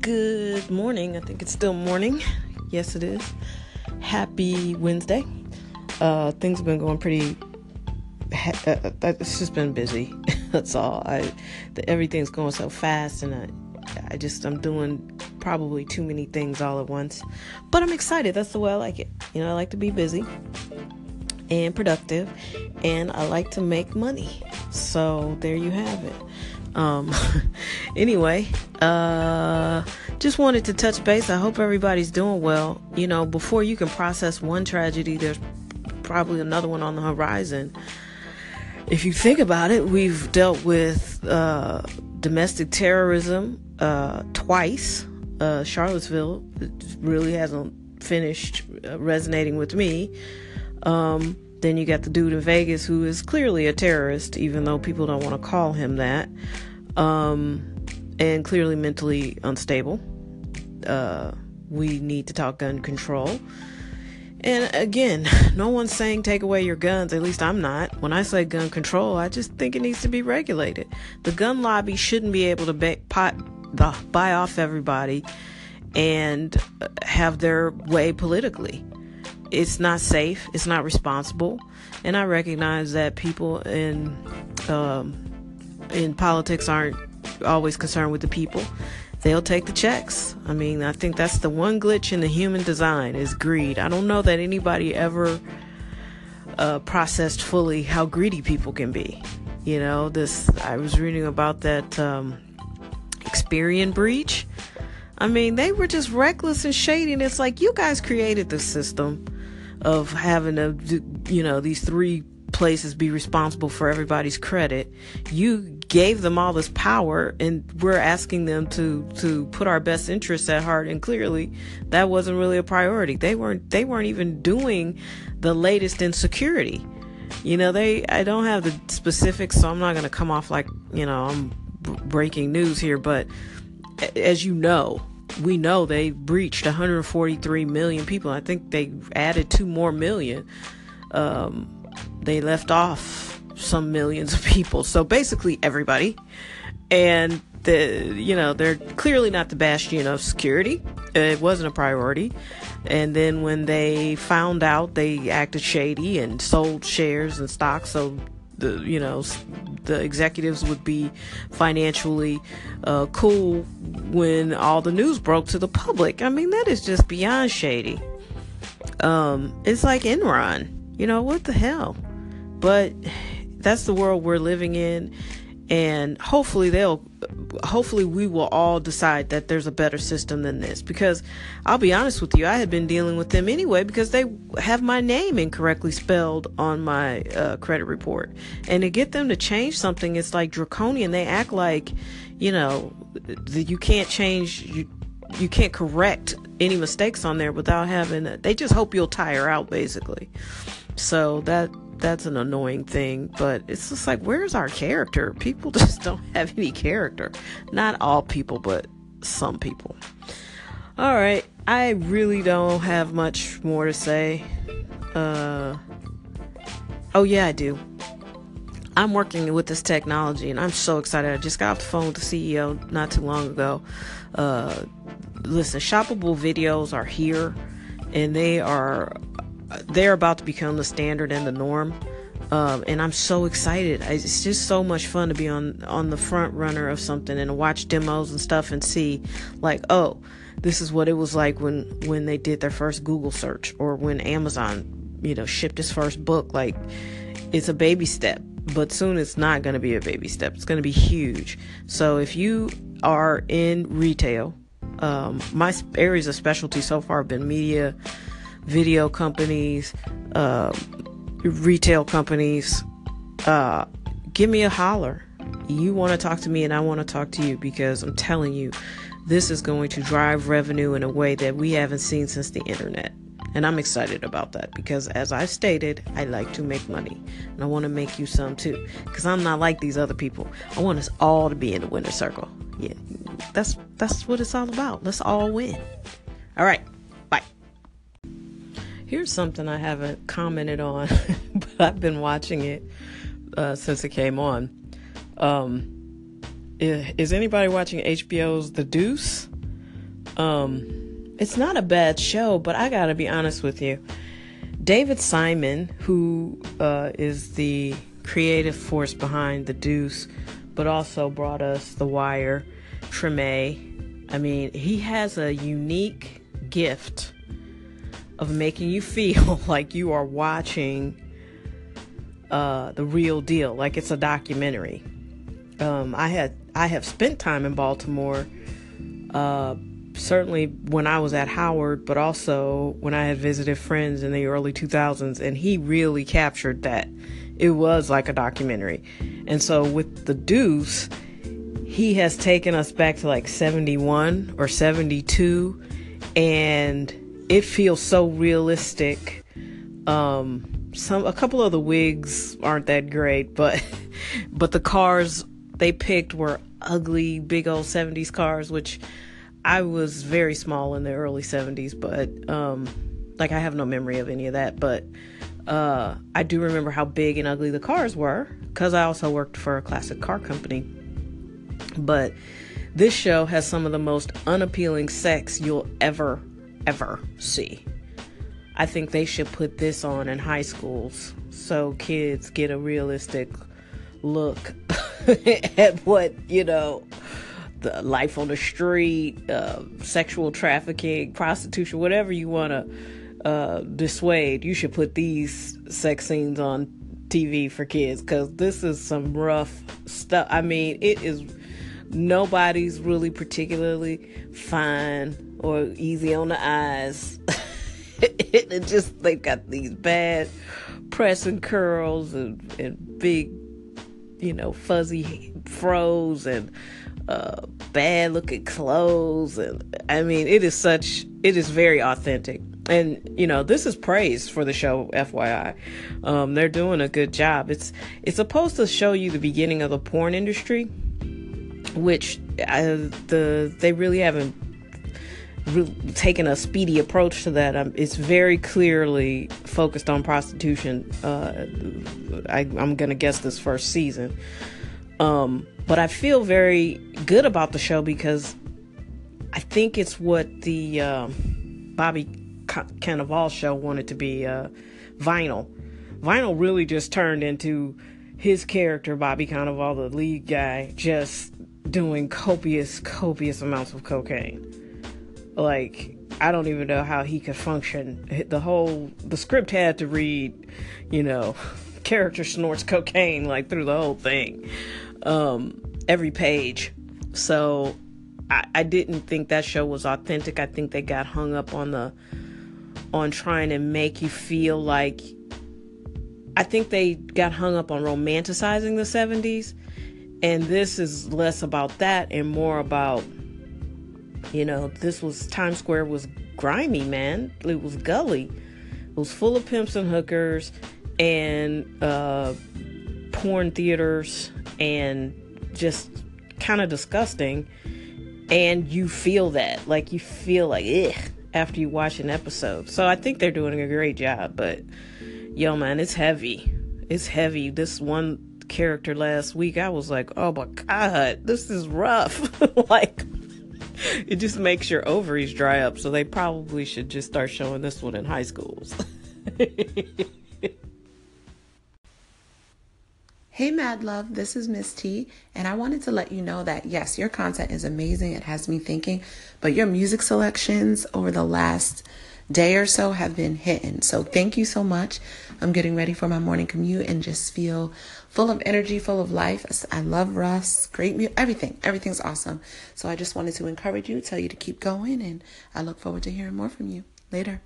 Good morning. I think it's still morning. Yes, it is. Happy Wednesday. Uh, things have been going pretty. Uh, uh, it's just been busy. That's all. I the, everything's going so fast, and I, I just I'm doing probably too many things all at once. But I'm excited. That's the way I like it. You know, I like to be busy and productive, and I like to make money. So there you have it. Um, anyway, uh, just wanted to touch base. I hope everybody's doing well. You know, before you can process one tragedy, there's probably another one on the horizon. If you think about it, we've dealt with uh, domestic terrorism uh, twice. Uh, Charlottesville really hasn't finished uh, resonating with me. Um, then you got the dude in Vegas who is clearly a terrorist, even though people don't want to call him that, um, and clearly mentally unstable. Uh, we need to talk gun control. And again, no one's saying take away your guns, at least I'm not. When I say gun control, I just think it needs to be regulated. The gun lobby shouldn't be able to pot, buy off everybody and have their way politically it's not safe, it's not responsible, and I recognize that people in um, in politics aren't always concerned with the people. They'll take the checks. I mean, I think that's the one glitch in the human design is greed. I don't know that anybody ever uh, processed fully how greedy people can be. You know, this I was reading about that um, Experian breach. I mean, they were just reckless and shady. And it's like you guys created the system of having to, you know, these three places be responsible for everybody's credit. You gave them all this power and we're asking them to to put our best interests at heart and clearly that wasn't really a priority. They weren't they weren't even doing the latest in security. You know, they I don't have the specifics so I'm not going to come off like, you know, I'm breaking news here, but as you know, we know they breached 143 million people. I think they added two more million. Um, they left off some millions of people. So basically everybody. And the you know they're clearly not the bastion of security. It wasn't a priority. And then when they found out, they acted shady and sold shares and stocks. So the you know the executives would be financially uh, cool when all the news broke to the public. I mean that is just beyond shady. Um, it's like Enron. You know what the hell? But that's the world we're living in, and hopefully they'll hopefully we will all decide that there's a better system than this. Because I'll be honest with you I had been dealing with them anyway because they have my name incorrectly spelled on my uh, credit report. And to get them to change something it's like draconian. They act like you know you can't change you you can't correct any mistakes on there without having a, they just hope you'll tire out basically. So that that's an annoying thing, but it's just like, where's our character? People just don't have any character. Not all people, but some people. All right, I really don't have much more to say. Uh, oh, yeah, I do. I'm working with this technology and I'm so excited. I just got off the phone with the CEO not too long ago. Uh, listen, shoppable videos are here and they are they're about to become the standard and the norm. Um, and I'm so excited. It's just so much fun to be on on the front runner of something and watch demos and stuff and see, like, oh, this is what it was like when when they did their first Google search or when Amazon, you know, shipped its first book. Like, it's a baby step, but soon it's not going to be a baby step. It's going to be huge. So if you are in retail, um, my areas of specialty so far have been media video companies, uh, retail companies, uh, give me a holler. You want to talk to me, and I want to talk to you because I'm telling you, this is going to drive revenue in a way that we haven't seen since the internet. And I'm excited about that because, as I've stated, I like to make money. And I want to make you some too. Because I'm not like these other people. I want us all to be in the winner circle. Yeah, that's that's what it's all about. Let's all win. All right. Here's something I haven't commented on, but I've been watching it uh, since it came on. Um, is, anybody watching HBO's The Deuce? Um, it's not a bad show, but I gotta be honest with you. David Simon, who uh, is the creative force behind The Deuce, but also brought us The Wire, Treme. I mean, he has a unique gift of making you feel like you are watching uh, the real deal, like it's a documentary. Um, I had I have spent time in Baltimore, uh, certainly when I was at Howard, but also when I had visited friends in the early 2000s, and he really captured that. It was like a documentary, and so with the Deuce, he has taken us back to like 71 or 72, and it feels so realistic. Um, some a couple of the wigs aren't that great, but but the cars they picked were ugly, big old 70s cars, which I was very small in the early 70s, but um like I have no memory of any of that, but uh I do remember how big and ugly the cars were cuz I also worked for a classic car company. But this show has some of the most unappealing sex you'll ever ever see. I think they should put this on in high schools so kids get a realistic look at what, you know, the life on the street, uh, sexual trafficking, prostitution, whatever you want to uh, dissuade, you should put these sex scenes on TV for kids because this is some rough stuff. I mean, it is nobody's really particularly fine or easy on the eyes. it just they've got these bad pressing curls and, and big, you know, fuzzy froze and uh, bad looking clothes. And I mean it is such it is very authentic. And you know this is praise for the show FYI um, they're doing a good job. It's it's supposed to show you the beginning of the porn industry which uh, the they really haven't taken a speedy approach to that. Um, it's very clearly focused on prostitution. Uh, I, am gonna guess this first season, um, but I feel very good about the show because I think it's what the uh, Bobby Cannavale show wanted to be. Uh, Vinyl, Vinyl really just turned into his character, Bobby Cannavale, the lead guy, just doing copious, copious amounts of cocaine like I don't even know how he could function. The whole the script had to read, you know, character snorts cocaine like through the whole thing, um, every page. So I, I didn't think that show was authentic. I think they got hung up on the on trying to make you feel like. I think they got hung up on romanticizing the 70s, and this is less about that and more about you know, this was Times Square was grimy, man. It was gully. It was full of pimps and hookers and uh, porn theaters and just kind of disgusting. And you feel that, like you feel like ugh after you watch an episode. So I think they're doing a great job. But yo, man, it's heavy. It's heavy. This one character last week, I was like, oh my god, this is rough. like it just makes your ovaries dry up. So they probably should just start showing this one in high schools. Hey, Mad Love, this is Miss T, and I wanted to let you know that yes, your content is amazing. It has me thinking, but your music selections over the last day or so have been hitting. So thank you so much. I'm getting ready for my morning commute and just feel full of energy, full of life. I love Russ, great music, everything. Everything's awesome. So I just wanted to encourage you, tell you to keep going, and I look forward to hearing more from you later.